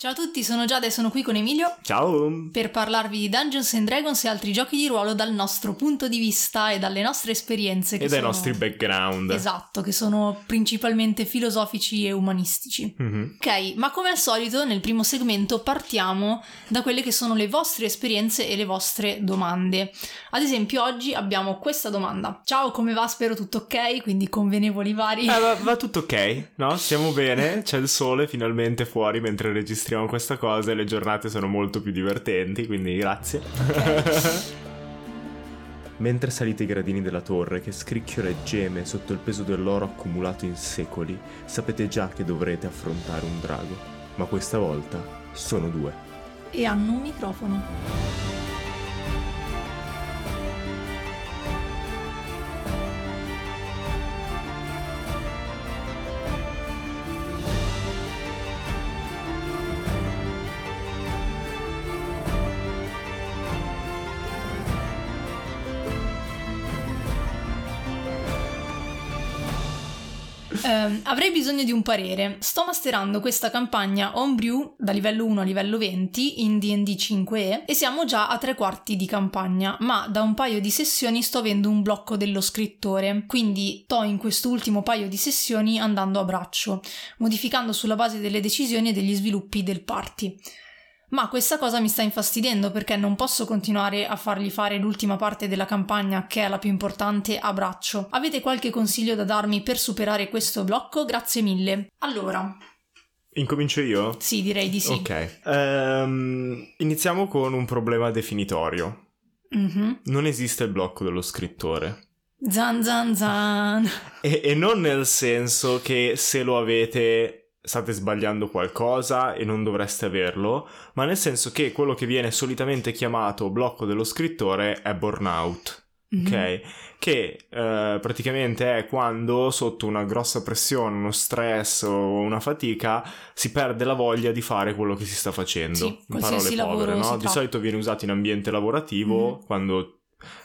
Ciao a tutti, sono Giada e sono qui con Emilio Ciao! per parlarvi di Dungeons and Dragons e altri giochi di ruolo dal nostro punto di vista e dalle nostre esperienze. E dai sono... nostri background. Esatto, che sono principalmente filosofici e umanistici. Mhm. Ok, ma come al solito nel primo segmento partiamo da quelle che sono le vostre esperienze e le vostre domande. Ad esempio oggi abbiamo questa domanda. Ciao, come va? Spero tutto ok, quindi convenevoli vari. Eh, va, va tutto ok, no? Stiamo bene, c'è il sole finalmente fuori mentre registriamo questa cosa e le giornate sono molto più divertenti, quindi grazie. Mentre salite i gradini della torre che scricchiola e geme sotto il peso dell'oro accumulato in secoli, sapete già che dovrete affrontare un drago. Ma questa volta sono due. E hanno un microfono. Ehm, avrei bisogno di un parere. Sto masterando questa campagna Homebrew da livello 1 a livello 20 in D&D 5e e siamo già a tre quarti di campagna, ma da un paio di sessioni sto avendo un blocco dello scrittore, quindi to in quest'ultimo paio di sessioni andando a braccio, modificando sulla base delle decisioni e degli sviluppi del party. Ma questa cosa mi sta infastidendo perché non posso continuare a fargli fare l'ultima parte della campagna, che è la più importante, a braccio. Avete qualche consiglio da darmi per superare questo blocco? Grazie mille. Allora, Incomincio io? sì, direi di sì. Ok. Ehm, iniziamo con un problema definitorio. Mhm. Non esiste il blocco dello scrittore. Zan zan zan. E, e non nel senso che se lo avete state sbagliando qualcosa e non dovreste averlo, ma nel senso che quello che viene solitamente chiamato blocco dello scrittore è burnout. Mhm. Ok, che eh, praticamente è quando sotto una grossa pressione, uno stress o una fatica si perde la voglia di fare quello che si sta facendo. Sì, parole povere, no? Di solito viene usato in ambiente lavorativo Mhm. quando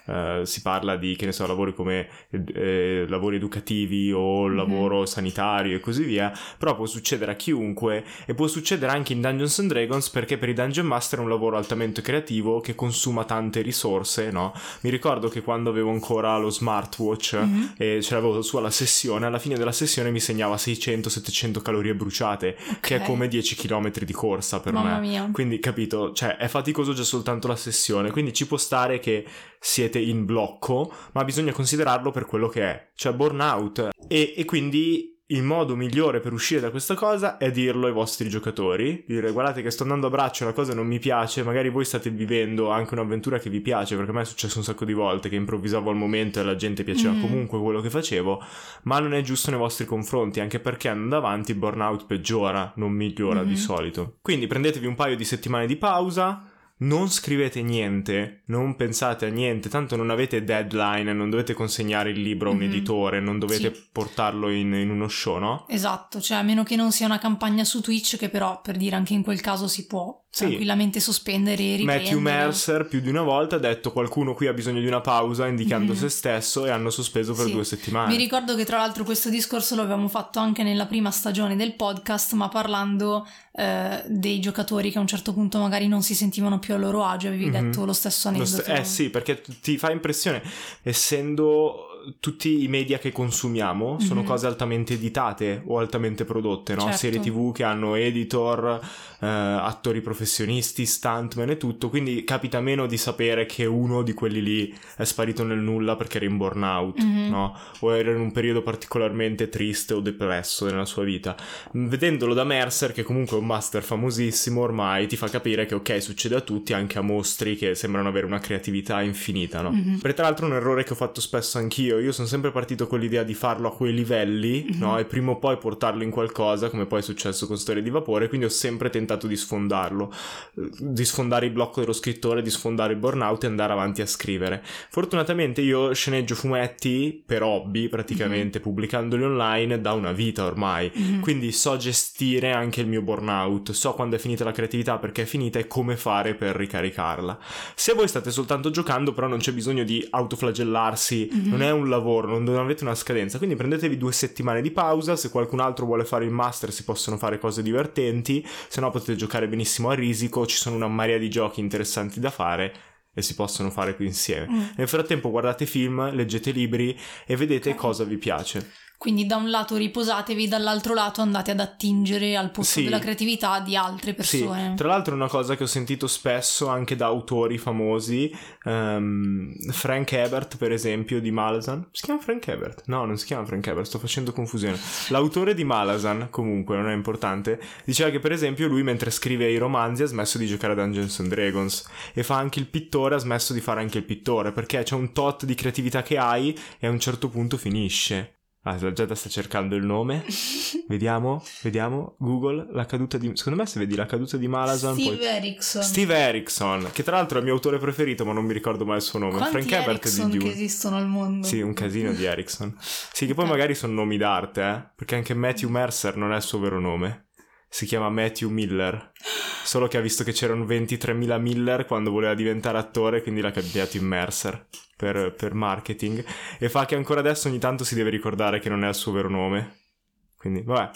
eh, si parla di, che ne so, lavori come eh, lavori educativi o Mhm. lavoro sanitario e così via, però può succedere a chiunque e può succedere anche in Dungeons and Dragons perché per i Dungeon Master è un lavoro altamente creativo che consuma tante risorse, no? Mi ricordo che quando avevo ancora lo smartwatch Mhm. e ce l'avevo su alla sessione, alla fine della sessione mi segnava 600-700 calorie bruciate, che è come 10 km di corsa per Mamma me. mia. Quindi, capito, cioè è faticoso già soltanto la sessione, quindi ci può stare che siete in blocco, ma bisogna considerarlo per quello che è, cioè burnout. E, e quindi il modo migliore per uscire da questa cosa è dirlo ai vostri giocatori, dire guardate che sto andando a braccio, la cosa non mi piace, magari voi state vivendo anche un'avventura che vi piace, perché a me è successo un sacco di volte che improvvisavo al momento e alla gente piaceva Mm. comunque quello che facevo, ma non è giusto nei vostri confronti, anche perché andando avanti il burnout peggiora, non migliora Mhm. di solito. Quindi prendetevi un paio di settimane di pausa, non scrivete niente, non pensate a niente, tanto non avete deadline, non dovete consegnare il libro a un Mhm. editore, non dovete Sì. portarlo in, in uno show, no? Esatto, cioè a meno che non sia una campagna su Twitch che però per dire anche in quel caso si può Sì. tranquillamente sospendere e riprendere. Matthew Mercer più di una volta ha detto qualcuno qui ha bisogno di una pausa indicando Mhm. se stesso e hanno sospeso per Sì. due settimane. Mi ricordo che tra l'altro questo discorso lo avevamo fatto anche nella prima stagione del podcast, ma parlando eh, dei giocatori che a un certo punto magari non si sentivano più a loro agio, avevi Mhm. detto lo stesso Lo aneddoto. st- eh sì, perché ti fa impressione, essendo tutti i media che consumiamo sono Mhm. cose altamente editate o altamente prodotte, no? Certo. Serie TV che hanno editor, eh, attori professionisti, stuntman e tutto, quindi capita meno di sapere che uno di quelli lì è sparito nel nulla perché era in burnout, Mhm. no? O era in un periodo particolarmente triste o depresso nella sua vita. Vedendolo da Mercer, che comunque è un master famosissimo ormai, ti fa capire che ok, succede a tutti, anche a mostri che sembrano avere una creatività infinita, no? Mhm. Per tra l'altro un errore che ho fatto spesso anch'io, io sono sempre partito con l'idea di farlo a quei livelli, Mhm. no? E prima o poi portarlo in qualcosa, come poi è successo con Storie di Vapore, quindi ho sempre tentato di sfondarlo, eh, di sfondare il blocco dello scrittore, di sfondare il burnout e andare avanti a scrivere. Fortunatamente io sceneggio fumetti per hobby, praticamente, pubblicandoli online da una vita ormai. Mhm. Quindi so gestire anche il mio burnout, so quando è finita la creatività perché è finita e come fare per ricaricarla. Se voi state soltanto giocando, però non c'è bisogno di autoflagellarsi, Mhm. non è un un lavoro, non, avete una scadenza, quindi prendetevi due settimane di pausa, se qualcun altro vuole fare il master si possono fare cose divertenti, se no potete giocare benissimo a risico, ci sono una marea di giochi interessanti da fare e si possono fare qui insieme. Mm. Nel frattempo guardate film, leggete libri e vedete okay. cosa vi piace. Quindi da un lato riposatevi, dall'altro lato andate ad attingere al posto sì. della creatività di altre persone. Sì. Tra l'altro una cosa che ho sentito spesso anche da autori famosi, um, Frank Ebert per esempio di Malazan. Si chiama Frank Ebert? No, non si chiama Frank Ebert, sto facendo confusione. L'autore di Malazan, comunque, non è importante, diceva che per esempio lui mentre scrive i romanzi ha smesso di giocare a Dungeons and Dragons e fa anche il pittore, ha smesso di fare anche il pittore perché c'è un tot di creatività che hai e a un certo punto finisce. Ah, la Giada sta cercando il nome. vediamo, vediamo. Google, la caduta di... Secondo me se vedi la caduta di Malazan... Steve poi... Erickson. Steve Erickson, che tra l'altro è il mio autore preferito, ma non mi ricordo mai il suo nome. Quanti Frank Herbert di Dune. che esistono al mondo. Sì, un casino di Erickson. Sì, che poi magari sono nomi d'arte, eh? Perché anche Matthew Mercer non è il suo vero nome. Si chiama Matthew Miller. Solo che ha visto che c'erano 23.000 Miller quando voleva diventare attore, quindi l'ha cambiato in Mercer per, per, marketing. E fa che ancora adesso ogni tanto si deve ricordare che non è il suo vero nome. Quindi, vabbè.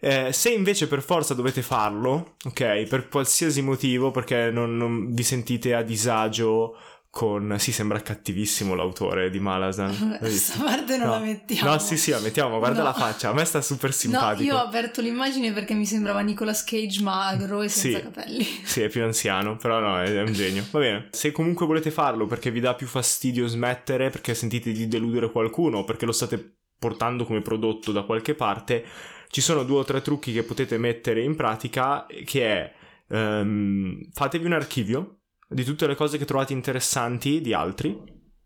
Eh, se invece per forza dovete farlo, ok, per qualsiasi motivo, perché non, non vi sentite a disagio con... Sì, sembra cattivissimo l'autore di Malasan. Questa parte non no. la mettiamo. No, sì, sì, la mettiamo, guarda no. la faccia, a me sta super simpatico. No, io ho aperto l'immagine perché mi sembrava Nicolas Cage magro e senza sì. capelli. Sì, è più anziano, però no, è, un genio. Va bene, se comunque volete farlo perché vi dà più fastidio smettere, perché sentite di deludere qualcuno, perché lo state portando come prodotto da qualche parte, ci sono due o tre trucchi che potete mettere in pratica, che è... Um, fatevi un archivio di tutte le cose che trovate interessanti di altri,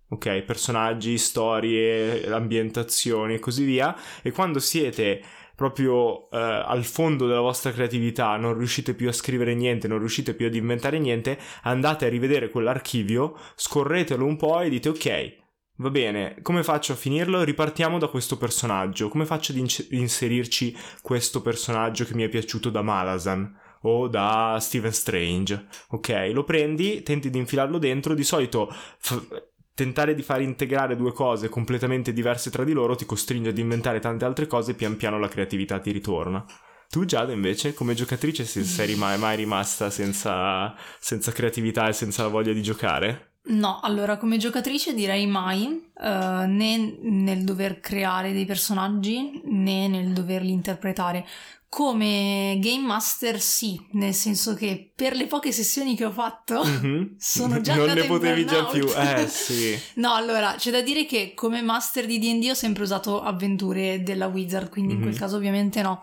ok? Personaggi, storie, ambientazioni e così via. E quando siete proprio eh, al fondo della vostra creatività, non riuscite più a scrivere niente, non riuscite più ad inventare niente, andate a rivedere quell'archivio, scorretelo un po' e dite ok. Va bene, come faccio a finirlo? Ripartiamo da questo personaggio. Come faccio ad in- inserirci questo personaggio che mi è piaciuto da Malazan? O da Stephen Strange. Ok, lo prendi, tenti di infilarlo dentro, di solito f- tentare di far integrare due cose completamente diverse tra di loro ti costringe ad inventare tante altre cose e pian piano la creatività ti ritorna. Tu Giada invece come giocatrice sei mai, mai rimasta senza, senza creatività e senza voglia di giocare? No, allora come giocatrice direi mai, uh, né nel dover creare dei personaggi né nel doverli interpretare. Come game master sì, nel senso che per le poche sessioni che ho fatto mm-hmm. sono già Non ne potevi già più, eh sì. no, allora, c'è da dire che come master di D&D ho sempre usato avventure della Wizard, quindi mm-hmm. in quel mhm. caso ovviamente no.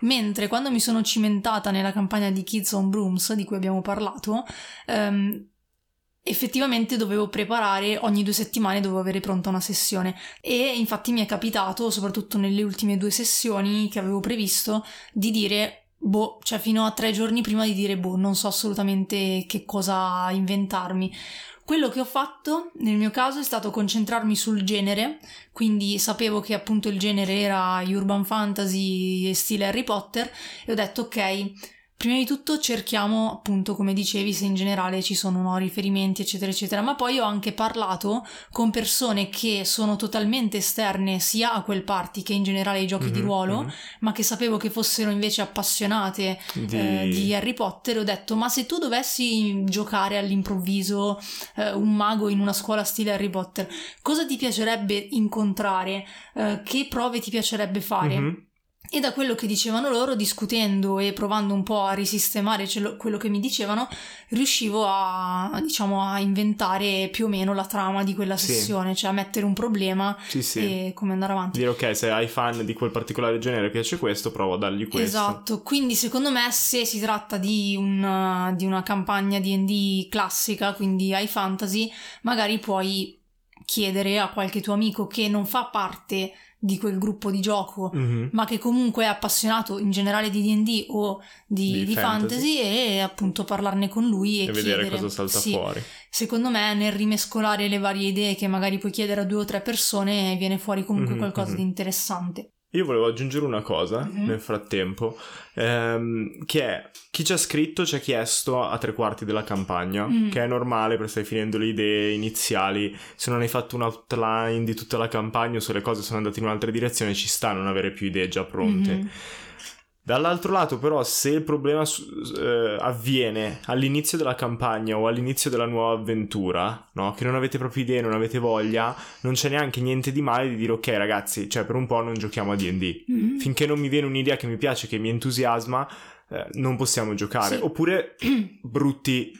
Mentre quando mi sono cimentata nella campagna di Kids on Brooms, di cui abbiamo parlato, um, effettivamente dovevo preparare ogni due settimane dovevo avere pronta una sessione. E infatti mi è capitato soprattutto nelle ultime due sessioni che avevo previsto di dire boh cioè fino a tre giorni prima di dire boh non so assolutamente che cosa inventarmi. Quello che ho fatto nel mio caso è stato concentrarmi sul genere, quindi sapevo che appunto il genere era urban fantasy e stile Harry Potter e ho detto ok, Prima di tutto cerchiamo, appunto, come dicevi, se in generale ci sono no, riferimenti, eccetera, eccetera, ma poi ho anche parlato con persone che sono totalmente esterne sia a quel party che in generale ai giochi mm-hmm, di ruolo, mm-hmm. ma che sapevo che fossero invece appassionate di... Eh, di Harry Potter. Ho detto, ma se tu dovessi giocare all'improvviso eh, un mago in una scuola stile Harry Potter, cosa ti piacerebbe incontrare? Eh, che prove ti piacerebbe fare? Mm-hmm. E da quello che dicevano loro, discutendo e provando un po' a risistemare quello che mi dicevano, riuscivo a, diciamo, a inventare più o meno la trama di quella sessione, sì. cioè a mettere un problema sì, sì. e come andare avanti. Dire ok, se hai fan di quel particolare genere piace questo, provo a dargli questo. Esatto, quindi secondo me se si tratta di una, di una campagna D&D classica, quindi high fantasy, magari puoi chiedere a qualche tuo amico che non fa parte di quel gruppo di gioco, mm-hmm. ma che comunque è appassionato in generale di DD o di, di, di fantasy. fantasy. e appunto parlarne con lui e, e vedere cosa salta sì, fuori. Secondo me nel rimescolare le varie idee che magari puoi chiedere a due o tre persone viene fuori comunque mm-hmm. qualcosa mm-hmm. di interessante. Io volevo aggiungere una cosa Mhm. nel frattempo, ehm, che è chi ci ha scritto ci ha chiesto a tre quarti della campagna, Mm. che è normale perché stai finendo le idee iniziali, se non hai fatto un outline di tutta la campagna o se le cose sono andate in un'altra direzione ci sta a non avere più idee già pronte. Mhm. Dall'altro lato, però, se il problema eh, avviene all'inizio della campagna o all'inizio della nuova avventura, no? Che non avete proprio idee, non avete voglia, non c'è neanche niente di male di dire ok, ragazzi, cioè per un po' non giochiamo a DD. Mhm. Finché non mi viene un'idea che mi piace, che mi entusiasma, eh, non possiamo giocare. Sì. Oppure brutti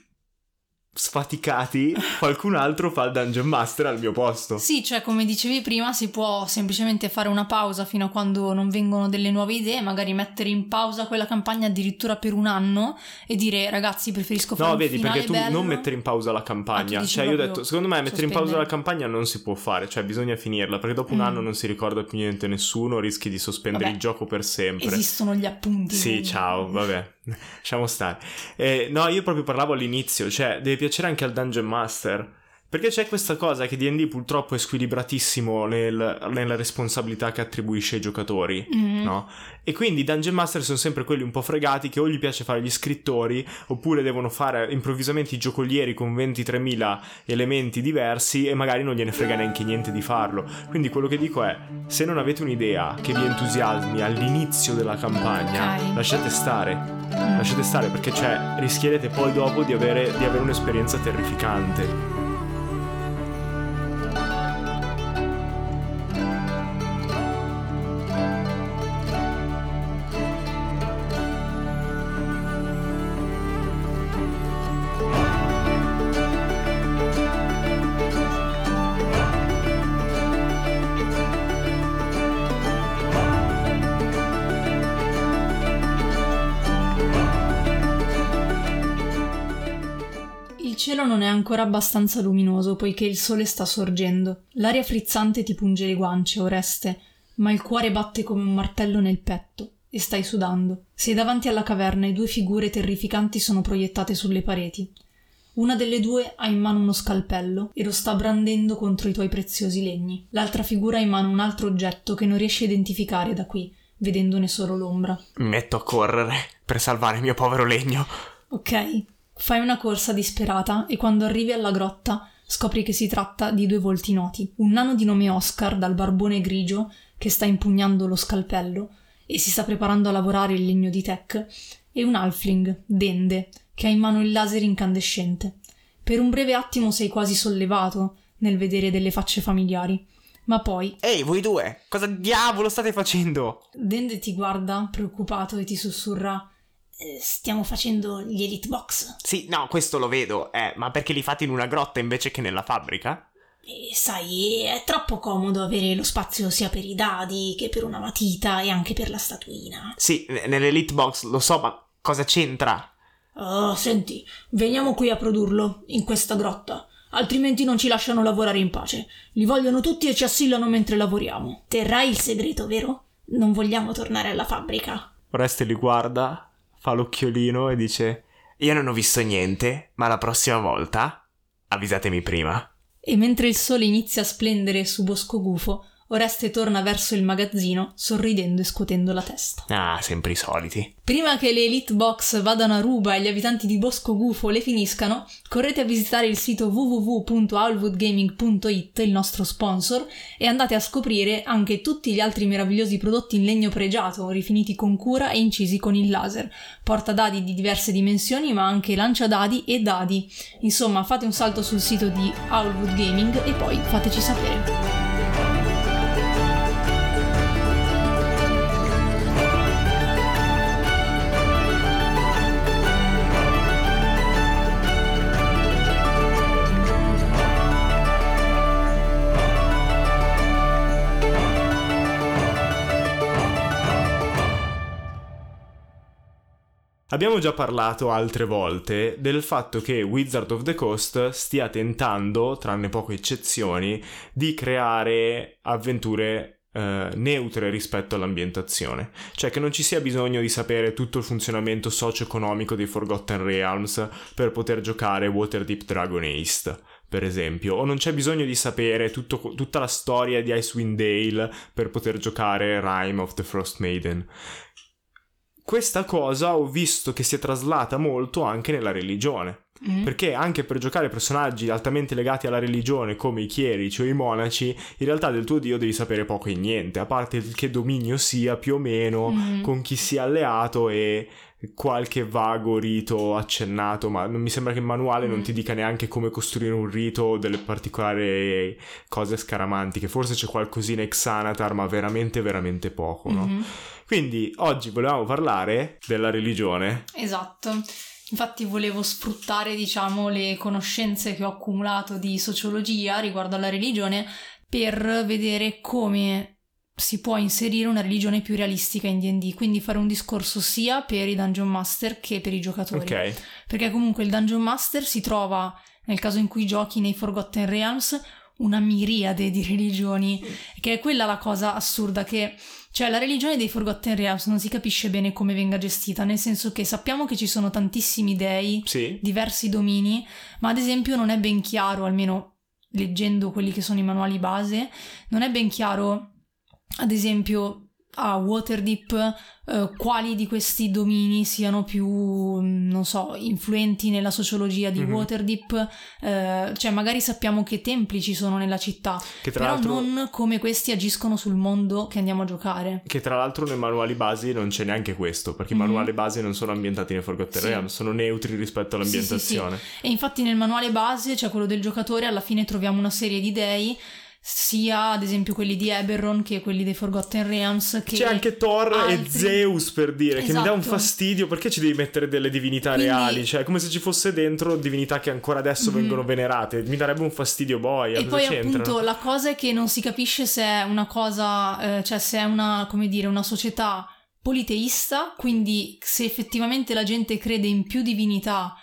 sfaticati, qualcun altro fa il Dungeon Master al mio posto. Sì, cioè come dicevi prima si può semplicemente fare una pausa fino a quando non vengono delle nuove idee, magari mettere in pausa quella campagna addirittura per un anno e dire ragazzi preferisco fare No, un vedi, perché tu bello. non mettere in pausa la Ah, campagna. dici cioè, io ho detto, secondo me mettere in pausa la sospendere. campagna non si può fare, cioè bisogna finirla, perché dopo un Mm. anno non si ricorda più niente nessuno, rischi di sospendere Vabbè, il gioco per sempre. Esistono gli appunti. Sì, quindi- ciao, vabbè, lasciamo stare. Eh, no, io proprio parlavo all'inizio, cioè deve piacere anche al Dungeon Master. Perché c'è questa cosa che D&D purtroppo è squilibratissimo nel- nella responsabilità che attribuisce ai giocatori. Mhm. No? E quindi i Dungeon Master sono sempre quelli un po' fregati che o gli piace fare gli scrittori oppure devono fare improvvisamente i giocolieri con 23.000 elementi diversi e magari non gliene frega neanche niente di farlo. Quindi quello che dico è, se non avete un'idea che vi entusiasmi all'inizio della campagna, Ok. lasciate stare, Mm. Lasciate stare perché cioè, rischierete poi dopo di avere, di avere un'esperienza terrificante. Abbastanza luminoso poiché il sole sta sorgendo. L'aria frizzante ti punge le guance, Oreste, ma il cuore batte come un martello nel petto e stai sudando. Sei davanti alla caverna e due figure terrificanti sono proiettate sulle pareti. Una delle due ha in mano uno scalpello e lo sta brandendo contro i tuoi preziosi legni. L'altra figura ha in mano un altro oggetto che non riesci a identificare da qui, vedendone solo l'ombra. Mi metto a correre per salvare il mio povero legno. Ok, fai una corsa disperata e quando arrivi alla grotta scopri che si tratta di due volti noti. Un nano di nome Oscar dal barbone grigio che sta impugnando lo scalpello e si sta preparando a lavorare il legno di tech e un halfling, Dende, che ha in mano il laser incandescente. Per un breve attimo sei quasi sollevato nel vedere delle facce familiari, ma poi Ehi, voi due, cosa diavolo state facendo? Dende ti guarda preoccupato e ti sussurra "Eh, Stiamo facendo gli Elite Box. Sì, no, questo lo vedo, eh, ma perché li fate in una grotta invece che nella fabbrica? E sai, è troppo comodo avere lo spazio sia per i dadi che per una matita e anche per la statuina. Sì, nell'Elite Box lo so, ma cosa c'entra? Oh, senti, veniamo qui a produrlo, in questa grotta. Altrimenti non ci lasciano lavorare in pace. Li vogliono tutti e ci assillano mentre lavoriamo. Terrai il segreto, vero? Non vogliamo tornare alla fabbrica. Oreste li guarda, fa l'occhiolino e dice... Io non ho visto niente, ma la prossima volta avvisatemi prima. E mentre il sole inizia a splendere su Bosco Gufo, Oreste torna verso il magazzino, sorridendo e scuotendo la testa. Ah, sempre i soliti. Prima che le Elite Box vadano a ruba e gli abitanti di Bosco Gufo le finiscano, correte a visitare il sito www.owlwoodgaming.it, il nostro sponsor, e andate a scoprire anche tutti gli altri meravigliosi prodotti in legno pregiato, rifiniti con cura e incisi con il laser. Porta dadi di diverse dimensioni, ma anche lancia dadi e dadi. Insomma, fate un salto sul sito di Owlwood Gaming e poi fateci sapere. Abbiamo già parlato altre volte del fatto che Wizard of the Coast stia tentando, tranne poche eccezioni, di creare avventure eh, neutre rispetto all'ambientazione. Cioè che non ci sia bisogno di sapere tutto il funzionamento socio-economico dei Forgotten Realms per poter giocare Waterdeep Dragon East. per esempio, o non c'è bisogno di sapere tutto- tutta la storia di Icewind Dale per poter giocare Rime of the Frost Maiden. Questa cosa ho visto che si è traslata molto anche nella religione. Mm. Perché anche per giocare personaggi altamente legati alla religione come i chierici o i monaci, in realtà del tuo dio devi sapere poco e niente, a parte che dominio sia più o meno, Mhm. con chi sia alleato e qualche vago rito accennato, ma non mi sembra che il manuale non Mm. ti dica neanche come costruire un rito o delle particolari cose scaramantiche. Forse c'è qualcosina ex Xanatar, ma veramente veramente poco, no? Mhm. Quindi oggi volevamo parlare della religione. Esatto. Infatti volevo sfruttare, diciamo, le conoscenze che ho accumulato di sociologia riguardo alla religione per vedere come si può inserire una religione più realistica in D&D, quindi fare un discorso sia per i dungeon master che per i giocatori. Ok. Perché comunque il dungeon master si trova, nel caso in cui giochi nei Forgotten Realms, una miriade di religioni, che è quella la cosa assurda che cioè la religione dei Forgotten Realms non si capisce bene come venga gestita, nel senso che sappiamo che ci sono tantissimi dei, Sì. diversi domini, ma ad esempio non è ben chiaro, almeno leggendo quelli che sono i manuali base, non è ben chiaro, ad esempio a Waterdeep, eh, quali di questi domini siano più, mm, non so, influenti nella sociologia di Mhm. Waterdeep, eh, cioè magari sappiamo che templi ci sono nella città, però l'altro... non come questi agiscono sul mondo che andiamo a giocare. Che tra l'altro nei manuali basi non c'è neanche questo, perché Mhm. i manuali basi non sono ambientati nei Forgotten Sì. Realms, sono neutri rispetto all'ambientazione. E infatti nel manuale base, cioè quello del giocatore, alla fine troviamo una serie di dei, sia ad esempio quelli di Eberron che quelli dei Forgotten Realms. Che C'è anche Thor e altri- Zeus per dire, che mi dà un Esatto. fastidio perché ci devi mettere delle divinità Quindi- reali, cioè come se ci fosse dentro divinità che ancora adesso Mhm. vengono venerate, mi darebbe un fastidio boia, E poi c'entra? appunto la cosa è che non si capisce se è una cosa, eh, cioè se è una, come dire, una società politeista, quindi se effettivamente la gente crede in più divinità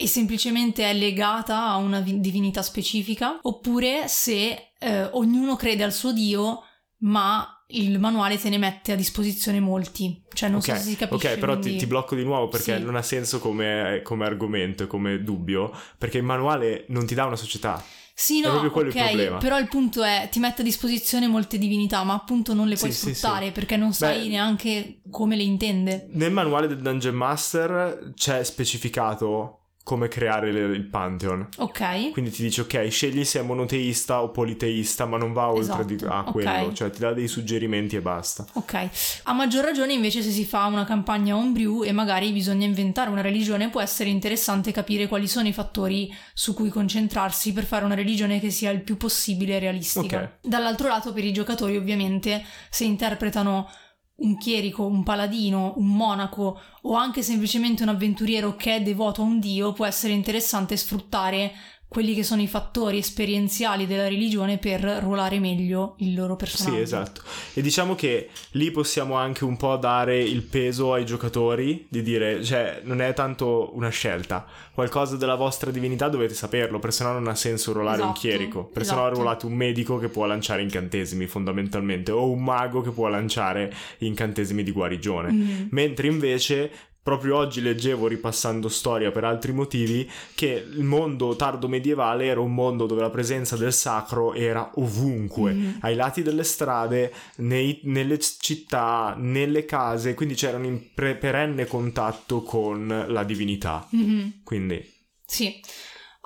e semplicemente è legata a una vi- divinità specifica, oppure se eh, ognuno crede al suo dio, ma il manuale te ne mette a disposizione molti. Cioè non Ok, so se si capisce. ok, però ti, quindi- ti blocco di nuovo perché Sì. non ha senso come, come argomento e come dubbio, perché il manuale non ti dà una società. Sì, no, proprio quello il però il punto è ti mette a disposizione molte divinità, ma appunto non le puoi Sì, sì, sfruttare sì. perché non sai Beh- neanche come le intende. Nel manuale del Dungeon Master c'è specificato come creare le- il Pantheon. Ok? Quindi ti dice, ok, scegli se è monoteista o politeista, ma non va oltre di- Esatto, a ok. quello, cioè ti dà dei suggerimenti e basta. Ok, a maggior ragione invece se si fa una campagna homebrew e magari bisogna inventare una religione può essere interessante capire quali sono i fattori su cui concentrarsi per fare una religione che sia il più possibile realistica. Ok. Dall'altro lato per i giocatori ovviamente se interpretano un chierico, un paladino, un monaco o anche semplicemente un avventuriero che è devoto a un dio può essere interessante sfruttare quelli che sono i fattori esperienziali della religione per ruolare meglio il loro personaggio. Sì, esatto. E diciamo che lì possiamo anche un po' dare il peso ai giocatori di dire, cioè, non è tanto una scelta, qualcosa della vostra divinità dovete saperlo, perché sennò non ha senso ruolare un Esatto, chierico, perché sennò esatto. ruolate un medico che può lanciare incantesimi fondamentalmente, o un mago che può lanciare incantesimi di guarigione. Mhm. Mentre invece proprio oggi leggevo ripassando storia per altri motivi che il mondo tardo medievale era un mondo dove la presenza del sacro era ovunque, Mhm. ai lati delle strade, nei- nelle città, nelle case, quindi c'erano in pre- perenne contatto con la divinità. Mhm. Quindi Sì.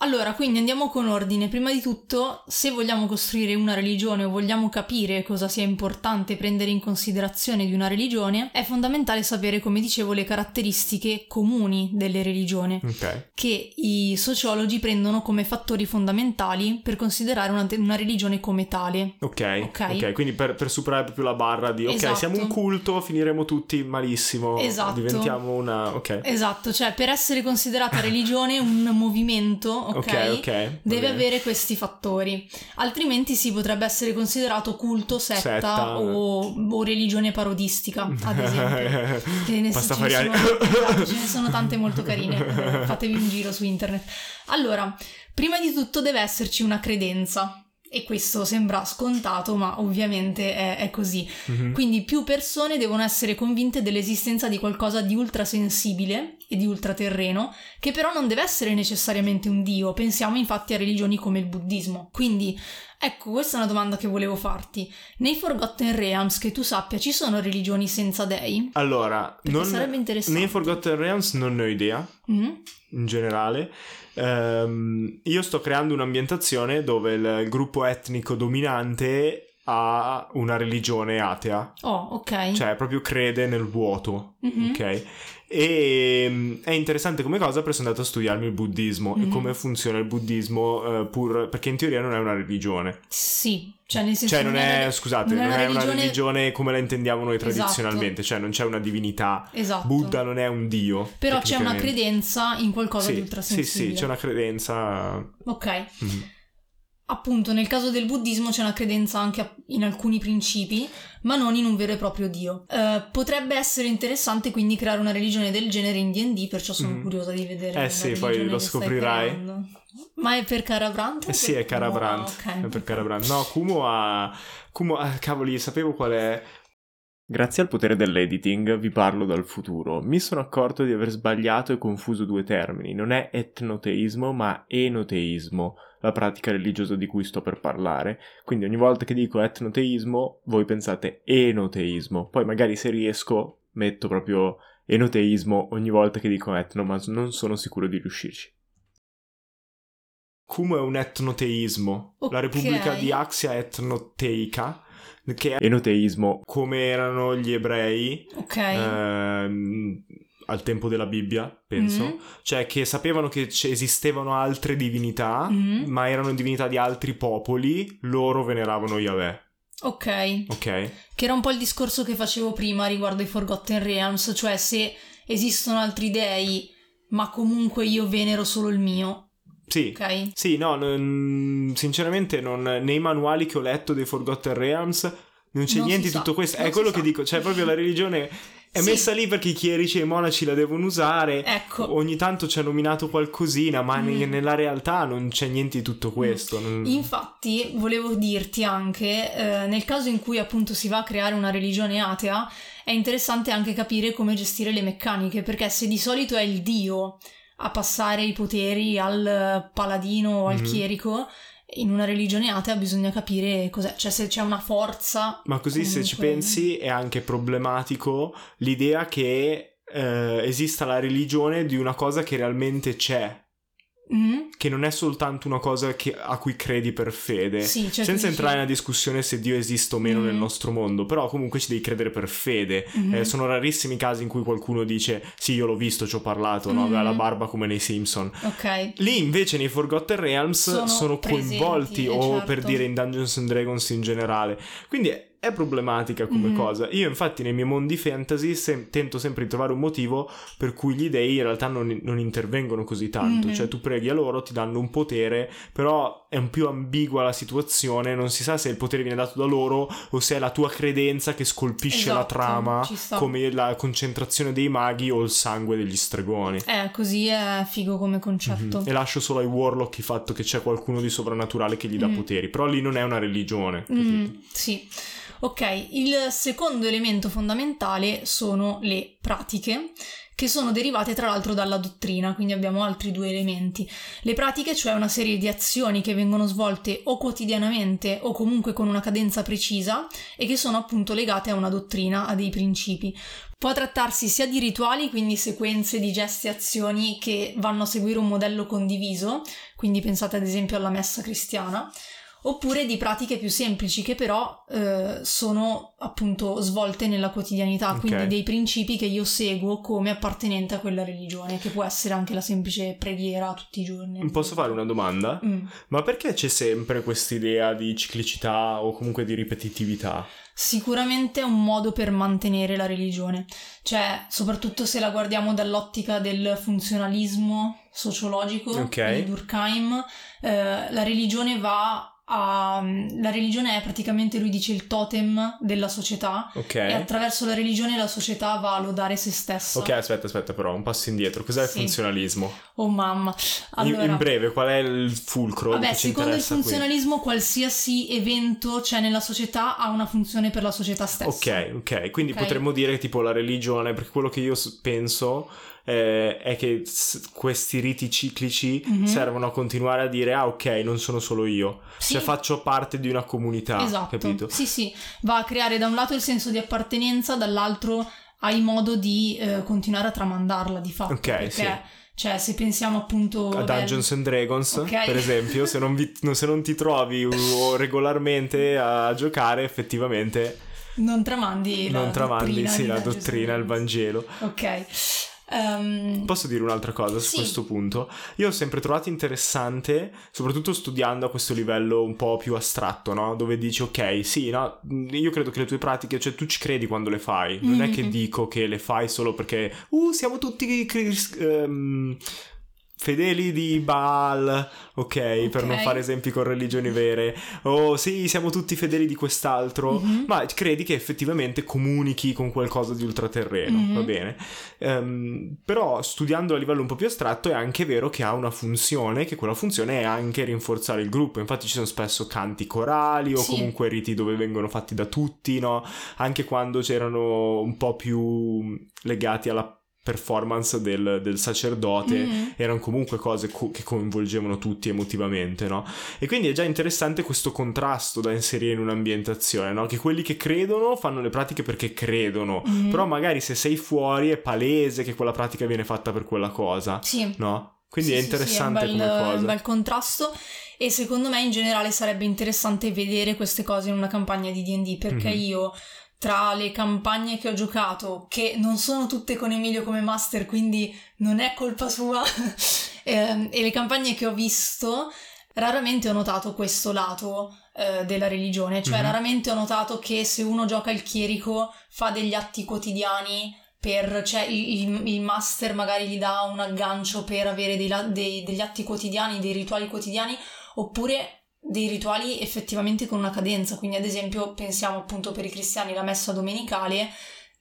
Allora, quindi andiamo con ordine. Prima di tutto, se vogliamo costruire una religione o vogliamo capire cosa sia importante prendere in considerazione di una religione, è fondamentale sapere, come dicevo, le caratteristiche comuni delle religioni, ok. che i sociologi prendono come fattori fondamentali per considerare una, una religione come tale. Ok, Ok. ok, quindi per, per superare proprio la barra di ok, Esatto. siamo un culto, finiremo tutti malissimo, Esatto. diventiamo una... ok, Esatto, cioè per essere considerata religione un movimento, ok? ok, ok. va Deve avere questi fattori, altrimenti si potrebbe essere considerato culto, setta, Setta. O, o religione parodistica, ad esempio. Che ne- Pastafariani. ce ne sono- ce ne sono tante molto carine, fatevi un giro su internet. Allora, prima di tutto deve esserci una credenza. E questo sembra scontato, ma ovviamente è, è così. Mhm. Quindi più persone devono essere convinte dell'esistenza di qualcosa di ultrasensibile e di ultraterreno, che però non deve essere necessariamente un dio. Pensiamo infatti a religioni come il buddismo. Quindi, ecco, questa è una domanda che volevo farti. Nei Forgotten Realms, che tu sappia, ci sono religioni senza dei? Allora, Perché non, sarebbe interessante. nei Forgotten Realms non ne ho idea, Mm? in generale. Ehm, io sto creando un'ambientazione dove il, gruppo etnico dominante ha una religione atea, Oh, ok. cioè proprio crede nel vuoto, Mhm. ok? E mm, è interessante come cosa perché sono andato a studiarmi il buddismo e Mhm. come funziona il buddismo, eh, pur perché in teoria non è una religione. Sì, cioè nel senso Cioè non è, scusate, non è, una religione come la intendiamo noi Esatto. tradizionalmente, cioè non c'è una divinità. Esatto. Buddha non è un dio. Però c'è una credenza in qualcosa sì, di sì, ultrasensibile. sì, c'è una credenza. Ok. Mhm. Appunto, nel caso del buddismo c'è una credenza anche in alcuni principi, ma non in un vero e proprio dio. Eh, potrebbe essere interessante quindi creare una religione del genere in D&D, perciò sono Mhm. curiosa di vedere. Eh sì, poi lo scoprirai. Ma è per Carabrant? Eh sì, è Carabrant. Ah, ok. È per Carabrant. No, Kumo ha. Kumo. ah, cavoli, sapevo qual è. Grazie al potere dell'editing vi parlo dal futuro. Mi sono accorto di aver sbagliato e confuso due termini. Non è etnoteismo, ma enoteismo, la pratica religiosa di cui sto per parlare. Quindi ogni volta che dico etnoteismo, voi pensate enoteismo. Poi magari se riesco metto proprio enoteismo ogni volta che dico etno, ma non sono sicuro di riuscirci. Kumo è un etnoteismo. La Ok. Repubblica di Axia è etnoteica, che è enoteismo, come erano gli ebrei Ok. ehm, al tempo della Bibbia, penso. Mhm. Cioè che sapevano che esistevano altre divinità, Mhm. ma erano divinità di altri popoli, loro veneravano Yahweh, Ok. ok? Che era un po' il discorso che facevo prima riguardo i Forgotten Realms, cioè se esistono altri dei, ma comunque io venero solo il mio, Sì. ok? Sì, no, non- sinceramente non- nei manuali che ho letto dei Forgotten Realms non c'è Non niente di tutto questo. non È quello che dico, cioè proprio la religione è Sì. messa lì perché i chierici e i monaci la devono usare. Ecco. Ogni tanto c'è nominato qualcosina, ma Mm. nella realtà non c'è niente di tutto questo. non- Infatti, volevo dirti anche, eh, nel caso in cui appunto si va a creare una religione atea, è interessante anche capire come gestire le meccaniche, perché se di solito è il dio a passare i poteri al paladino o al Mhm. chierico, in una religione atea bisogna capire cos'è, cioè se c'è una forza. Ma così se ci comunque- pensi è anche problematico l'idea che eh, esista la religione di una cosa che realmente c'è. Mhm. che non è soltanto una cosa che- a cui credi per fede. Sì, cioè Senza entrare nella discussione se Dio esiste o meno Mm. nel nostro mondo, però comunque ci devi credere per fede. Mhm. Eh, sono rarissimi i casi in cui qualcuno dice sì, io l'ho visto, ci ho parlato, no? Mm. aveva la barba come nei Simpson. Ok. Lì invece nei Forgotten Realms sono, Sono coinvolti eh, o certo. per dire in Dungeons and Dragons in generale. Quindi è problematica come Mhm. cosa. Io infatti nei miei mondi fantasy sem- tento sempre di trovare un motivo per cui gli dei in realtà non, non intervengono così tanto. Mhm. Cioè tu preghi a loro, ti danno un potere, però è un più ambigua la situazione, non si sa se il potere viene dato da loro o se è la tua credenza che scolpisce la Esatto, trama ci sta. come la concentrazione dei maghi o il sangue degli stregoni. Eh, così è figo come concetto. Mhm. E lascio solo ai warlock il fatto che c'è qualcuno di sovrannaturale che gli dà Mm. poteri. Però lì non è una religione. Mm, capito? sì. Ok, il secondo elemento fondamentale sono le pratiche, che sono derivate tra l'altro dalla dottrina, quindi abbiamo altri due elementi. Le pratiche, cioè una serie di azioni che vengono svolte o quotidianamente o comunque con una cadenza precisa e che sono appunto legate a una dottrina, a dei principi. Può trattarsi sia di rituali, quindi sequenze di gesti e azioni che vanno a seguire un modello condiviso, quindi pensate ad esempio alla messa cristiana, oppure di pratiche più semplici che però eh, sono appunto svolte nella quotidianità, Ok. quindi dei principi che io seguo come appartenente a quella religione, che può essere anche la semplice preghiera tutti i giorni. Posso fare una domanda? Mm. Ma perché c'è sempre quest'idea di ciclicità o comunque di ripetitività? Sicuramente è un modo per mantenere la religione, cioè soprattutto se la guardiamo dall'ottica del funzionalismo sociologico Ok. di Durkheim, eh, la religione va a... la religione è praticamente, lui dice, il totem della società Ok. e attraverso la religione la società va a lodare se stessa. Ok, aspetta, aspetta, però, un passo indietro. Cos'è Sì. il funzionalismo? Oh mamma. In- Allora, in, breve, qual è il fulcro Vabbè, che secondo il interessa qui? funzionalismo qualsiasi evento c'è nella società ha una funzione per la società stessa. Ok, ok, quindi Ok. potremmo dire tipo la religione, perché quello che io penso eh, è che s- questi riti ciclici Mhm. servono a continuare a dire ah ok non sono solo io, Sì. cioè faccio parte di una comunità, esatto. capito? Sì, sì, va a creare da un lato il senso di appartenenza, dall'altro hai modo di eh, continuare a tramandarla di fatto. Ok, perché, sì. cioè, se pensiamo appunto A Dungeons and Dragons, Ok. per esempio, se non, vi- se non ti trovi regolarmente a giocare, effettivamente non tramandi la non tramandi dottrina sì, la dottrina, il. Vangelo. Ok. Ehm, Posso dire un'altra cosa su Sì. questo punto? Io ho sempre trovato interessante, soprattutto studiando a questo livello un po' più astratto, no? Dove dici, ok, sì, no, io credo che le tue pratiche, cioè tu ci credi quando le fai, non è che Mhm. dico che le fai solo perché, uh, siamo tutti cris- ehm, fedeli di Baal, ok, per non fare esempi con religioni vere, o sì, siamo tutti fedeli di quest'altro, Mhm. ma credi che effettivamente comunichi con qualcosa di ultraterreno, Mhm. va bene? Ehm, però studiando a livello un po' più astratto è anche vero che ha una funzione, che quella funzione è anche rinforzare il gruppo. Infatti ci sono spesso canti corali o Sì. comunque riti dove vengono fatti da tutti, no? Anche quando c'erano un po' più legati alla performance del, del sacerdote mhm. erano comunque cose co- che coinvolgevano tutti emotivamente, no? E quindi è già interessante questo contrasto da inserire in un'ambientazione, no? Che quelli che credono fanno le pratiche perché credono, Mhm. però magari se sei fuori è palese che quella pratica viene fatta per quella cosa, Sì. no? Quindi Sì, è sì, sì, interessante è un bel, come è un cosa. bel contrasto e secondo me in generale sarebbe interessante vedere queste cose in una campagna di D&D perché Mhm. io tra le campagne che ho giocato che non sono tutte con Emilio come master quindi non è colpa sua ehm, e le campagne che ho visto raramente ho notato questo lato eh, della religione cioè Mhm. raramente ho notato che se uno gioca il chierico fa degli atti quotidiani per, cioè il, il- master magari gli dà un aggancio per avere dei dei- degli atti quotidiani, dei rituali quotidiani, oppure dei rituali effettivamente con una cadenza. Quindi, ad esempio, pensiamo appunto per i cristiani la messa domenicale.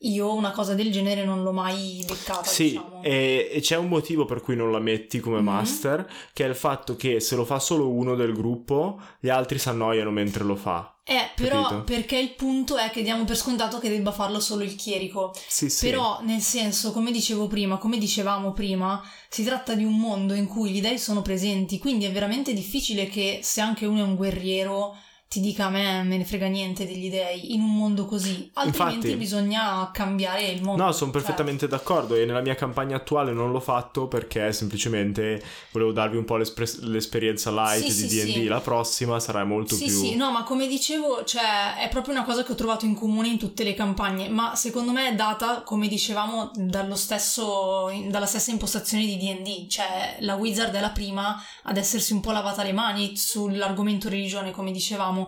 Io una cosa del genere non l'ho mai beccata, Sì, diciamo. e, e c'è un motivo per cui non la metti come Mhm. master, che è il fatto che se lo fa solo uno del gruppo, gli altri si annoiano mentre lo fa. Eh, però capito? perché il punto è che diamo per scontato che debba farlo solo il chierico. Sì, sì. Però, nel senso, come dicevo prima, come dicevamo prima, si tratta di un mondo in cui gli dei sono presenti, quindi è veramente difficile che se anche uno è un guerriero ti dica a me me ne frega niente degli dei in un mondo così, altrimenti Infatti- bisogna cambiare il mondo. No, sono Cioè, perfettamente d'accordo e nella mia campagna attuale non l'ho fatto perché semplicemente volevo darvi un po' l'esperienza light Sì, di sì, D&D. sì. La prossima sarà molto Sì, più... sì, no, ma come dicevo, cioè, è proprio una cosa che ho trovato in comune in tutte le campagne, ma secondo me è data, come dicevamo, dallo stesso, dalla stessa impostazione di D&D, cioè la Wizard è la prima ad essersi un po' lavata le mani sull'argomento religione, come dicevamo,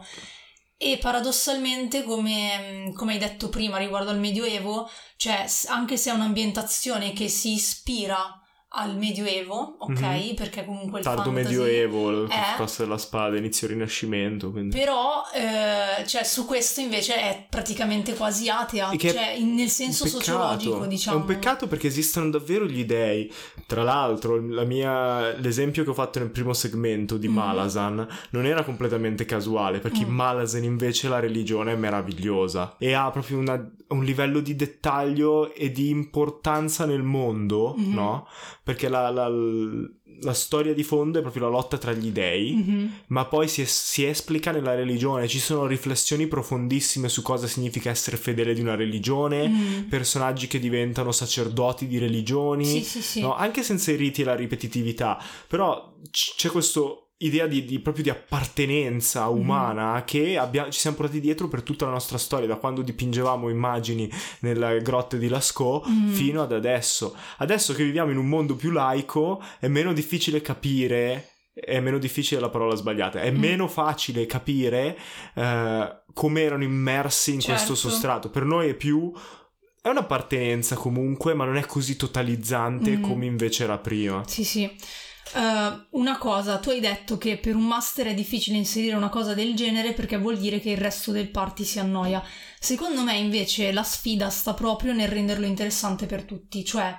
e paradossalmente, come, come hai detto prima riguardo al Medioevo, cioè, anche se è un'ambientazione che si ispira al Medioevo, ok? Mhm. Perché comunque il Tardo fantasy... medioevo, Eh. costa della spada, inizio rinascimento, quindi... Però, eh, cioè, su questo invece è praticamente quasi atea, è cioè, in- nel senso sociologico, diciamo. È un peccato perché esistono davvero gli dei. Tra l'altro, la mia- l'esempio che ho fatto nel primo segmento di. Malazan non era completamente casuale, perché in Mm. Malazan invece la religione è meravigliosa e ha proprio una- un livello di dettaglio e di importanza nel mondo, Mhm. no? Perché la, la- la storia di fondo è proprio la lotta tra gli dei Mhm. ma poi si, si esplica nella religione, ci sono riflessioni profondissime su cosa significa essere fedele di una religione, Mm. personaggi che diventano sacerdoti di religioni, Sì, sì, sì. no? anche senza i riti e la ripetitività, però c- c'è questa idea di, di- proprio di appartenenza Mhm. umana che abbia- ci siamo portati dietro per tutta la nostra storia, da quando dipingevamo immagini nelle grotte di Lascaux Mm. fino ad adesso. Adesso che viviamo in un mondo più laico è meno difficile capire è meno difficile la parola sbagliata, è Mm. meno facile capire eh, come erano immersi in questo Certo. sostrato. Per noi è più è un'appartenenza comunque, ma non è così totalizzante Mm. come invece era prima. Sì, sì. Eh, una cosa, tu hai detto che per un master è difficile inserire una cosa del genere perché vuol dire che il resto del party si annoia. Secondo me invece la sfida sta proprio nel renderlo interessante per tutti, cioè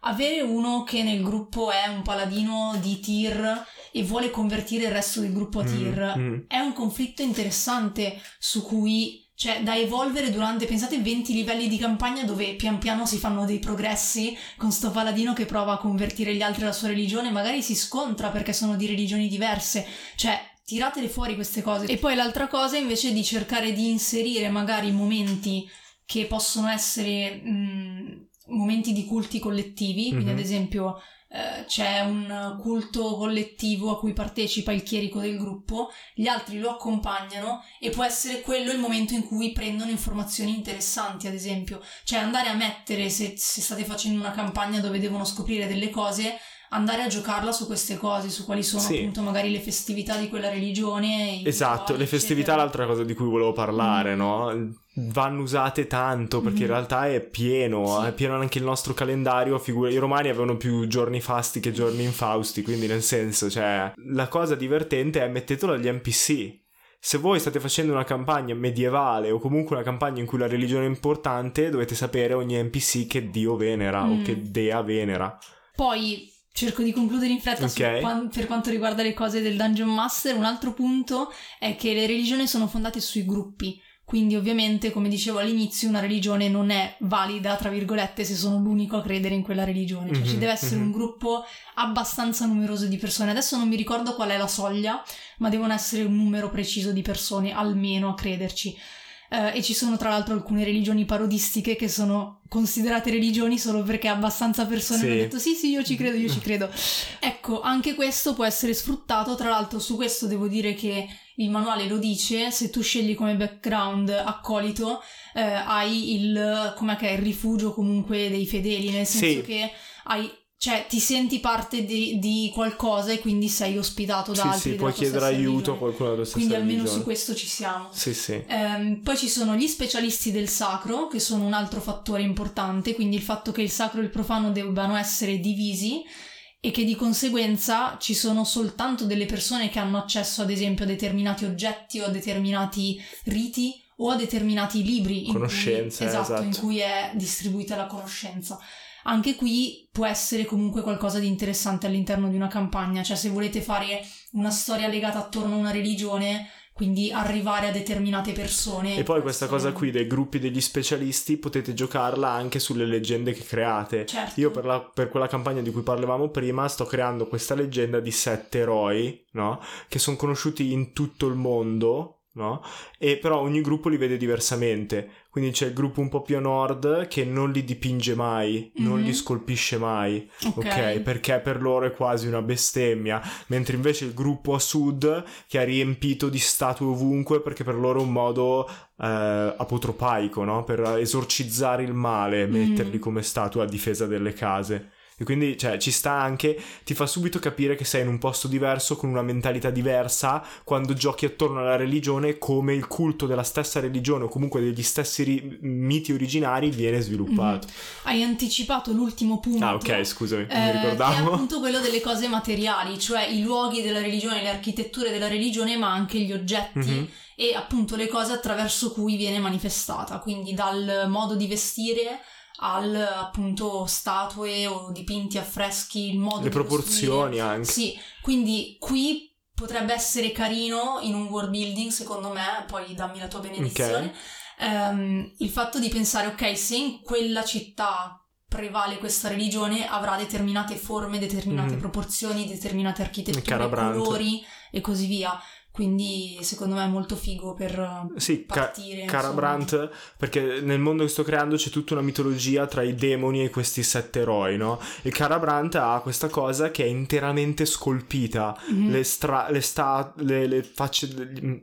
avere uno che nel gruppo è un paladino di tir e vuole convertire il resto del gruppo a tir Mm, mm. è un conflitto interessante su cui cioè da evolvere durante, pensate, 20 livelli di campagna dove pian piano si fanno dei progressi con sto paladino che prova a convertire gli altri alla sua religione, magari si scontra perché sono di religioni diverse, cioè tiratele fuori queste cose. E poi l'altra cosa invece di cercare di inserire magari momenti che possono essere mh, momenti di culti collettivi, quindi Mhm. ad esempio eh, c'è un culto collettivo a cui partecipa il chierico del gruppo, gli altri lo accompagnano e può essere quello il momento in cui prendono informazioni interessanti, ad esempio. Cioè andare a mettere, se, se state facendo una campagna dove devono scoprire delle cose, andare a giocarla su queste cose, su quali sono Sì. appunto magari le festività di quella religione. Esatto, le festività è l'altra cosa di cui volevo parlare, Mm. no? Vanno usate tanto perché in Mhm. realtà è pieno, Sì. è pieno anche il nostro calendario. Figura, i romani avevano più giorni fasti che giorni infausti, quindi nel senso, cioè, la cosa divertente è mettetelo agli NPC. Se voi state facendo una campagna medievale o comunque una campagna in cui la religione è importante, dovete sapere ogni NPC che dio venera o Mm. che dea venera. Poi cerco di concludere in fretta su Ok. quan- per quanto riguarda le cose del Dungeon Master. Un altro punto è che le religioni sono fondate sui gruppi. Quindi ovviamente, come dicevo all'inizio, una religione non è valida, tra virgolette, se sono l'unico a credere in quella religione. Cioè ci Mhm, deve essere mhm. un gruppo abbastanza numeroso di persone. Adesso non mi ricordo qual è la soglia, ma devono essere un numero preciso di persone almeno a crederci. Eh, e ci sono tra l'altro alcune religioni parodistiche che sono considerate religioni solo perché abbastanza persone Sì. hanno detto sì sì io ci credo, io ci credo. Ecco, anche questo può essere sfruttato, tra l'altro su questo devo dire che il manuale lo dice, se tu scegli come background accolito eh, hai il, com'è che è, il rifugio comunque dei fedeli, nel senso Sì. che hai... Cioè, ti senti parte di, di qualcosa e quindi sei ospitato da Sì, altri. sì, puoi chiedere aiuto a qualcuno della stessa Quindi almeno religione. su questo ci siamo. Sì, sì. Ehm, poi ci sono gli specialisti del sacro, che sono un altro fattore importante, quindi il fatto che il sacro e il profano debbano essere divisi e che di conseguenza ci sono soltanto delle persone che hanno accesso ad esempio a determinati oggetti o a determinati riti o a determinati libri. in cui- Conoscenze, esatto, in esatto. cui è distribuita la conoscenza. Anche qui può essere comunque qualcosa di interessante all'interno di una campagna, cioè se volete fare una storia legata attorno a una religione, quindi arrivare a determinate persone. E poi questa cosa qui dei gruppi degli specialisti potete giocarla anche sulle leggende che create. Certo. Io per, la- per quella campagna di cui parlavamo prima sto creando questa leggenda di sette eroi, no? Che sono conosciuti in tutto il mondo, no? E però ogni gruppo li vede diversamente. Quindi c'è il gruppo un po' più a nord che non li dipinge mai, non Mhm. li scolpisce mai, Ok. ok? Perché per loro è quasi una bestemmia. Mentre invece il gruppo a sud che ha riempito di statue ovunque perché per loro è un modo eh, apotropaico, no? Per esorcizzare il male, Mm. metterli come statue a difesa delle case. E quindi, cioè, ci sta anche, ti fa subito capire che sei in un posto diverso, con una mentalità diversa, quando giochi attorno alla religione, come il culto della stessa religione o comunque degli stessi ri- miti originari viene sviluppato. Hai anticipato l'ultimo punto. Ah, ok, scusami, eh, mi Che è ricordavo. appunto quello delle cose materiali, cioè i luoghi della religione, le architetture della religione, ma anche gli oggetti Mhm. e appunto le cose attraverso cui viene manifestata, quindi dal modo di vestire al appunto statue o dipinti affreschi, il modo Le proporzioni costruire. anche. Sì, quindi qui potrebbe essere carino in un world building, secondo me, poi dammi la tua benedizione, ehm, il fatto di pensare, ok, se in quella città prevale questa religione, avrà determinate forme, determinate Mhm. proporzioni, determinate architetture, colori e così via. Quindi secondo me è molto figo per eh, Sì, Ca- partire. Carabrant, perché nel mondo che sto creando c'è tutta una mitologia tra i demoni e questi sette eroi, no? E Carabrant ha questa cosa che è interamente scolpita. Mhm. Le, stra- le, sta- le, le facce.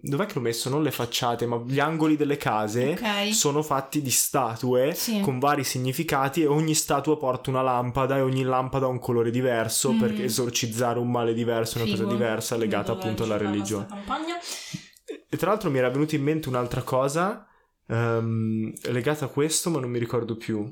Dov'è che l'ho messo? Non le facciate, ma gli angoli delle case Ok. sono fatti di statue Sì. con vari significati e ogni statua porta una lampada e ogni lampada ha un colore diverso Mhm. per esorcizzare un male diverso, una cosa Figo. diversa legata appunto alla religione. Campagna. E tra l'altro mi era venuta in mente un'altra cosa ehm, legata a questo, ma non mi ricordo più.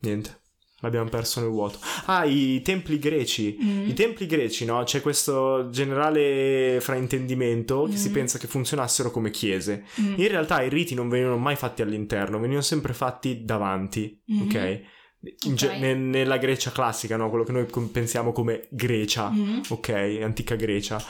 Niente, l'abbiamo perso nel vuoto. Ah, i templi greci. Mm. I templi greci, no? C'è questo generale fraintendimento che si Mm. pensa che funzionassero come chiese. Mm. In realtà i riti non venivano mai fatti all'interno, venivano sempre fatti davanti, Mhm. ok? In ge- nella Grecia classica, no? quello che noi pensiamo come Grecia, Mhm. ok, antica Grecia.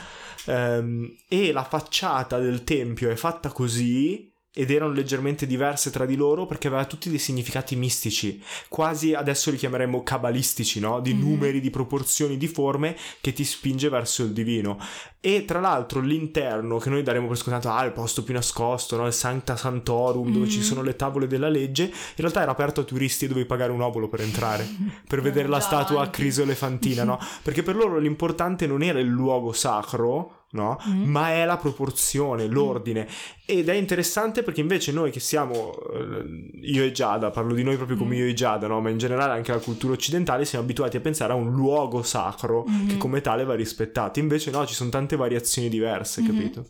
Ehm, e la facciata del tempio è fatta così ed erano leggermente diverse tra di loro perché aveva tutti dei significati mistici, quasi adesso li chiameremmo cabalistici, no? Di Mhm. numeri, di proporzioni, di forme che ti spinge verso il divino. E tra l'altro l'interno, che noi daremo per scontato, ah, il posto più nascosto, no? il Sancta Santorum, dove ci Mhm. sono le tavole della legge, in realtà era aperto a turisti e dovevi pagare un obolo per entrare, per vedere la statua crisoelefantina, no? Perché per loro l'importante non era il luogo sacro, no? Mm. Ma è la proporzione, l'ordine. Ed è interessante perché invece noi che siamo, eh, io e Giada, parlo di noi proprio come Mm. io e Giada, no? Ma in generale anche la cultura occidentale siamo abituati a pensare a un luogo sacro Mhm. che come tale va rispettato. Invece no, ci sono tante variazioni diverse, Mhm. capito?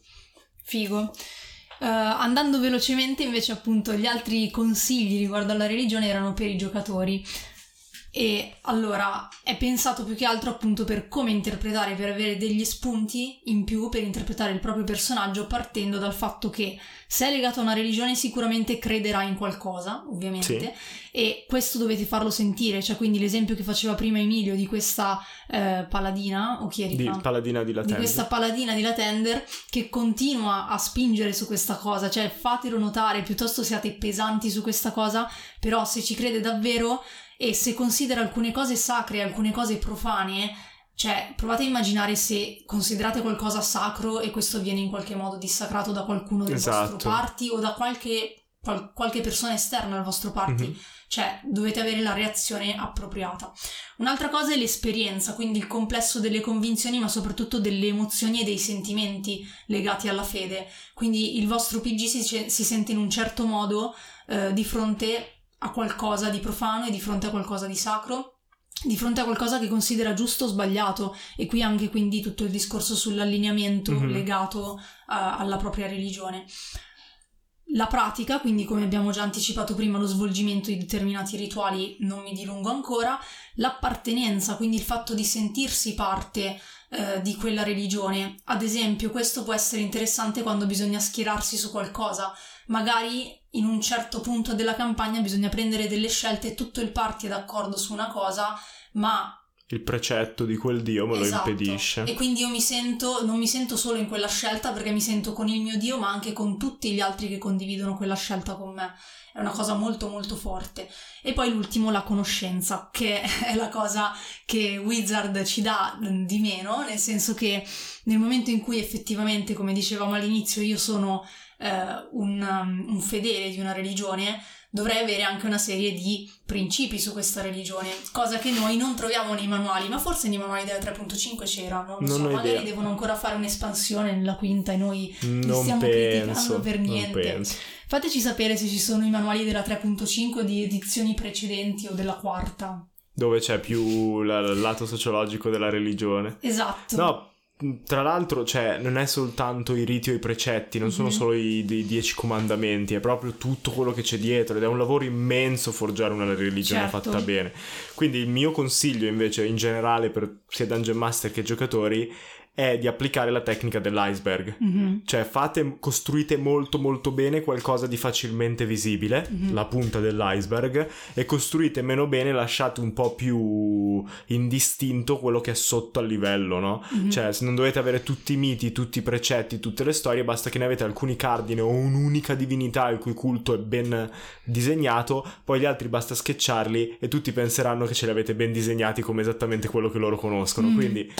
Figo. Eh, andando velocemente, invece, appunto, gli altri consigli riguardo alla religione erano per i giocatori. E allora è pensato più che altro appunto per come interpretare, per avere degli spunti in più per interpretare il proprio personaggio, partendo dal fatto che se è legato a una religione sicuramente crederà in qualcosa, ovviamente, e questo dovete farlo sentire. Cioè, quindi l'esempio che faceva prima Emilio di questa eh, paladina, o chi è Di Paladina di di Latende. questa paladina di Latender che continua a spingere su questa cosa, cioè fatelo notare, piuttosto siate pesanti su questa cosa, però se ci crede davvero e se considera alcune cose sacre e alcune cose profane, cioè provate a immaginare se considerate qualcosa sacro e questo viene in qualche modo dissacrato da qualcuno del Esatto. vostro party o da qualche, qual- qualche persona esterna al vostro party. Mhm. Cioè, dovete avere la reazione appropriata. Un'altra cosa è l'esperienza, quindi il complesso delle convinzioni, ma soprattutto delle emozioni e dei sentimenti legati alla fede. Quindi il vostro PG si, si sente in un certo modo eh, di fronte a qualcosa di profano e di fronte a qualcosa di sacro, di fronte a qualcosa che considera giusto o sbagliato. E qui anche quindi tutto il discorso sull'allineamento Mhm. legato a- alla propria religione. La pratica, quindi come abbiamo già anticipato prima, lo svolgimento di determinati rituali, non mi dilungo ancora, l'appartenenza, quindi il fatto di sentirsi parte eh, di quella religione. Ad esempio, questo può essere interessante quando bisogna schierarsi su qualcosa. Magari in un certo punto della campagna bisogna prendere delle scelte e tutto il party è d'accordo su una cosa, ma Il precetto di quel dio me lo Esatto. impedisce. E quindi io mi sento, non mi sento solo in quella scelta perché mi sento con il mio Dio, ma anche con tutti gli altri che condividono quella scelta con me. È una cosa molto molto forte. E poi l'ultimo, la conoscenza, che è la cosa che Wizard ci dà di meno, nel senso che nel momento in cui effettivamente, come dicevamo all'inizio, io sono eh, un, um, un fedele di una religione, dovrei avere anche una serie di principi su questa religione, cosa che noi non troviamo nei manuali, ma forse nei manuali della 3.5 c'era, non lo Non so, magari idea. devono ancora fare un'espansione nella quinta e noi Non stiamo penso, criticando per non niente. Fateci sapere se ci sono i manuali della 3.5 di edizioni precedenti o della quarta. Dove c'è più la- il lato sociologico della religione. Esatto. No, tra l'altro, cioè, non è soltanto i riti o i precetti, non sono Mhm. solo i, i dieci comandamenti, è proprio tutto quello che c'è dietro ed è un lavoro immenso forgiare una religione Certo. fatta bene. Quindi il mio consiglio invece in generale per sia Dungeon Master che giocatori è di applicare la tecnica dell'iceberg. Mhm. Cioè fate, costruite molto molto bene qualcosa di facilmente visibile, Mhm. la punta dell'iceberg, e costruite meno bene, lasciate un po' più indistinto quello che è sotto al livello, no? Mhm. Cioè se non dovete avere tutti i miti, tutti i precetti, tutte le storie, basta che ne avete alcuni cardini o un'unica divinità il cui culto è ben disegnato, poi gli altri basta sketcharli e tutti penseranno che ce li avete ben disegnati come esattamente quello che loro conoscono. Mm. Quindi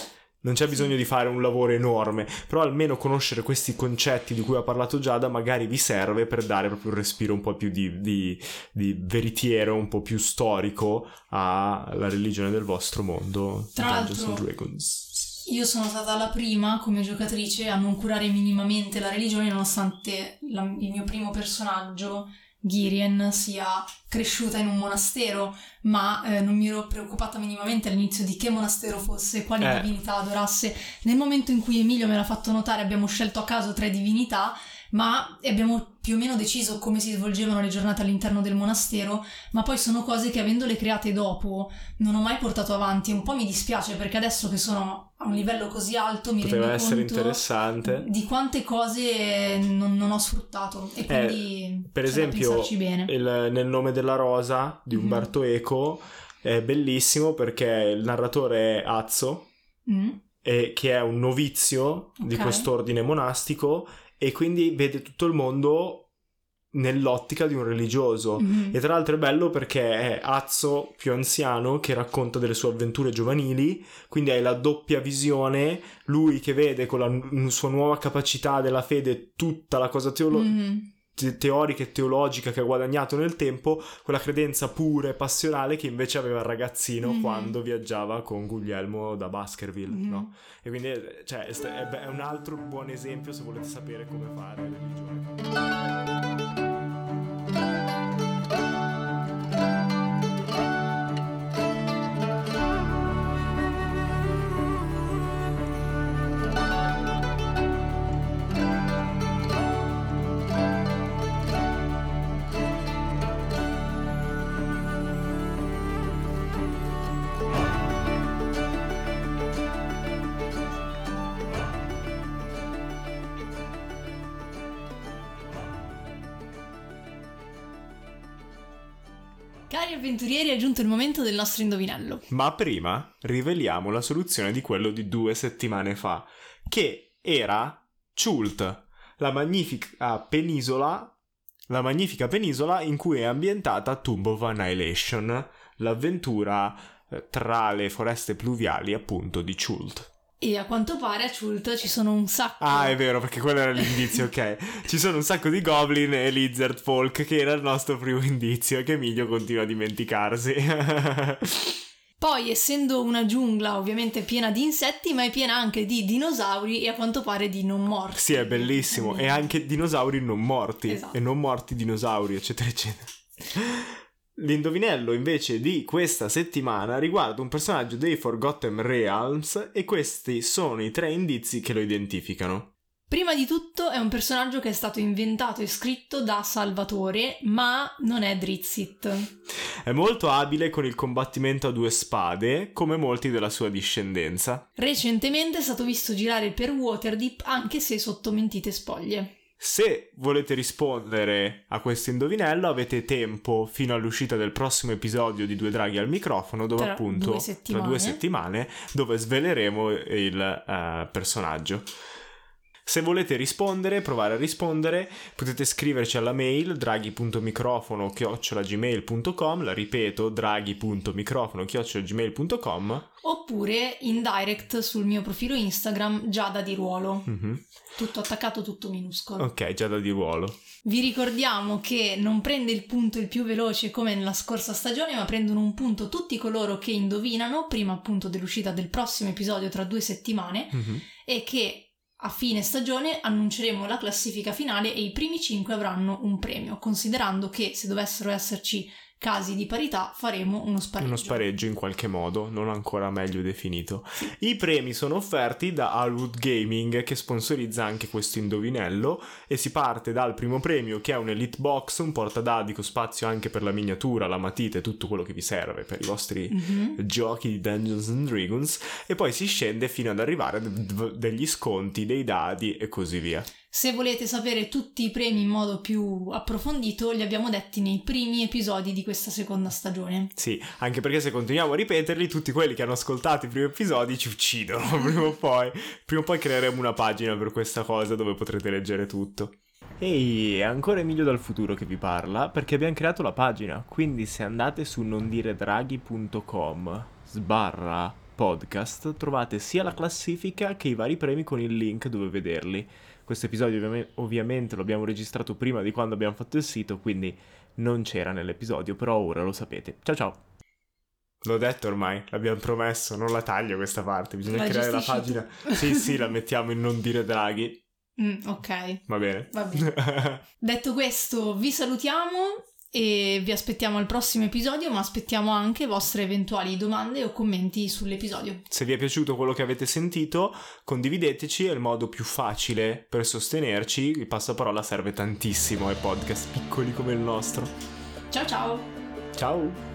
non c'è bisogno di fare un lavoro enorme, però almeno conoscere questi concetti di cui ha parlato Giada magari vi serve per dare proprio un respiro un po' più di, di- di veritiero, un po' più storico alla religione del vostro mondo. Tra Dungeons l'altro- and Dragons. Io sono stata la prima come giocatrice a non curare minimamente la religione nonostante la- il mio primo personaggio, Girien, sia cresciuta in un monastero, ma eh, non mi ero preoccupata minimamente all'inizio di che monastero fosse, quali Eh. divinità adorasse. Nel momento in cui Emilio me l'ha fatto notare abbiamo scelto a caso tre divinità, ma abbiamo più o meno deciso come si svolgevano le giornate all'interno del monastero, ma poi sono cose che avendole create dopo non ho mai portato avanti e un po' mi dispiace perché adesso che sono a un livello così alto mi Poteva rendo essere conto interessante. di quante cose non, non ho sfruttato e quindi Eh, per c'è da esempio, il- nel nome della rosa di Mhm. Umberto Eco è bellissimo perché il narratore è Azzo, Mm? e- che è un novizio di Ok. quest'ordine monastico e quindi vede tutto il mondo nell'ottica di un religioso. Mhm. E tra l'altro è bello perché è Azzo più anziano che racconta delle sue avventure giovanili, quindi hai la doppia visione, lui che vede con la n- sua nuova capacità della fede tutta la cosa teolo- Mhm. Te- teorica e teologica che ha guadagnato nel tempo, quella credenza pura e passionale che invece aveva il ragazzino Mhm. quando viaggiava con Guglielmo da Baskerville, Mhm. no? E quindi eh, cioè, è, è un altro buon esempio se volete sapere come fare religione. Cari avventurieri, è giunto il momento del nostro indovinello. Ma prima riveliamo la soluzione di quello di due settimane fa, che era Chult, la magnifica penisola, la magnifica penisola in cui è ambientata Tomb of Annihilation, l'avventura eh, tra le foreste pluviali appunto di Chult. E a quanto pare a Chult ci sono un sacco. Ah, è vero, perché quello era l'indizio, ok. Ci sono un sacco di goblin e lizard folk, che era il nostro primo indizio, che Emilio continua a dimenticarsi. Poi, essendo una giungla ovviamente piena di insetti, ma è piena anche di dinosauri e a quanto pare di non morti. Sì, è bellissimo. E anche dinosauri non morti. Esatto. E non morti dinosauri, eccetera, eccetera. L'indovinello invece di questa settimana riguarda un personaggio dei Forgotten Realms e questi sono i tre indizi che lo identificano. Prima di tutto è un personaggio che è stato inventato e scritto da Salvatore, ma non è Drizzt. È molto abile con il combattimento a due spade, come molti della sua discendenza. Recentemente è stato visto girare per Waterdeep anche se sotto mentite spoglie. Se volete rispondere a questo indovinello avete tempo fino all'uscita del prossimo episodio di Due Draghi al microfono dove Tra appunto due tra settimane. due settimane dove sveleremo il eh, personaggio. Se volete rispondere, provare a rispondere, potete scriverci alla mail draghi.microfono chiocciolagmail.com, la ripeto draghi.microfono chiocciolagmail.com. Oppure in direct sul mio profilo Instagram Giada di Ruolo. Mhm. Tutto attaccato, tutto minuscolo. Ok, già da di ruolo. Vi ricordiamo che non prende il punto il più veloce come nella scorsa stagione, ma prendono un punto tutti coloro che indovinano, prima appunto dell'uscita del prossimo episodio tra due settimane, Mhm. e che a fine stagione annunceremo la classifica finale e i primi cinque avranno un premio, considerando che se dovessero esserci casi di parità faremo uno spareggio. Uno spareggio in qualche modo, non ancora meglio definito. I premi sono offerti da Alwood Gaming che sponsorizza anche questo indovinello e si parte dal primo premio che è un Elite Box, un portadadi con spazio anche per la miniatura, la matita e tutto quello che vi serve per i vostri Mhm. giochi di Dungeons and Dragons e poi si scende fino ad arrivare a d- d- degli sconti, dei dadi e così via. Se volete sapere tutti i premi in modo più approfondito, li abbiamo detti nei primi episodi di questa seconda stagione. Sì, anche perché se continuiamo a ripeterli, tutti quelli che hanno ascoltato i primi episodi ci uccidono prima o poi. Prima o poi creeremo una pagina per questa cosa dove potrete leggere tutto. Ehi, è ancora Emilio dal futuro che vi parla perché abbiamo creato la pagina. Quindi se andate su nondiredraghi.com sbarra podcast trovate sia la classifica che i vari premi con il link dove vederli. Questo episodio ovviame- ovviamente lo abbiamo registrato prima di quando abbiamo fatto il sito, quindi non c'era nell'episodio, però ora lo sapete. Ciao ciao! L'ho detto ormai, l'abbiamo promesso, non la taglio questa parte, bisogna La creare la pagina. Sì, sì, la mettiamo in non dire draghi, Mm, ok, va bene. va bene. Detto questo, vi salutiamo e vi aspettiamo al prossimo episodio, ma aspettiamo anche vostre eventuali domande o commenti sull'episodio. Se vi è piaciuto quello che avete sentito, condivideteci, è il modo più facile per sostenerci. Il passaparola serve tantissimo ai podcast piccoli come il nostro. Ciao ciao! Ciao!